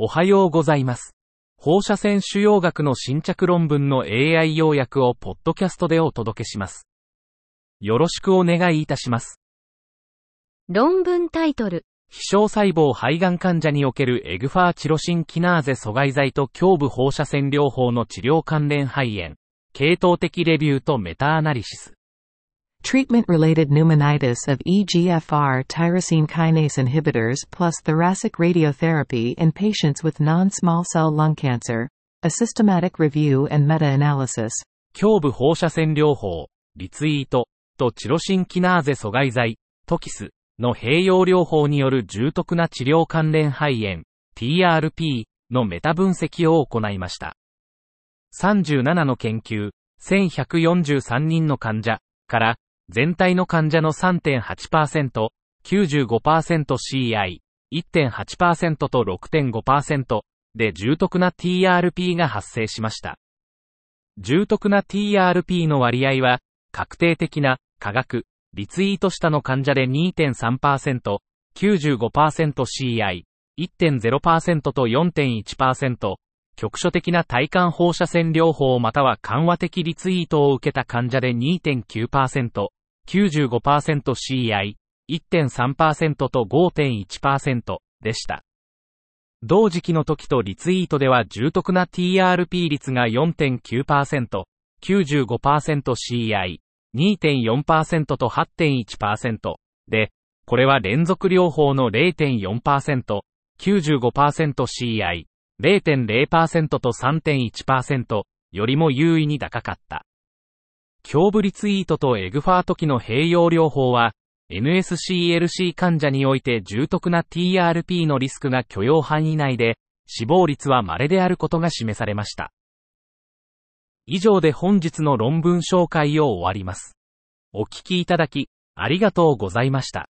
おはようございます。放射線腫瘍学の新着論文の AI 要約をポッドキャストでお届けします。よろしくお願いいたします。論文タイトル。非小細胞肺がん患者におけるエグファーチロシンキナーゼ阻害剤と胸部放射線療法の治療関連肺炎、系統的レビューとメタアナリシス。Treatment-related pneumonitis of EGFR tyrosine kinase inhibitors plus thoracic radiotherapy in patients with non-small cell lung cancer. A systematic review and meta-analysis. 胸部放射線療法、リツイートとチロシンキナーゼ阻害剤、トキスの併用療法による重篤な治療関連肺炎、TRP のメタ分析を行いました。37の研究、1143人の患者から、全体の患者の3.8%、95%CI、1.8%と6.5%で重篤な TRP が発生しました。重篤な TRP の割合は、確定的な、科学、リツイート下の患者で2.3%、95%CI、1.0%と4.1%、局所的な体幹放射線療法または緩和的リツイートを受けた患者で2.9%、95%CI、1.3%と5.1%でした。同時期の時とリツイートでは重篤な TRP 率が4.9%、95%CI、2.4%と8.1%で、これは連続療法の0.4%、95%CI、0.0%と3.1%よりも優位に高かった。胸部リツイートとエグファート機の併用療法は、NSCLC 患者において重篤な TRP のリスクが許容範囲内で、死亡率は稀であることが示されました。以上で本日の論文紹介を終わります。お聞きいただき、ありがとうございました。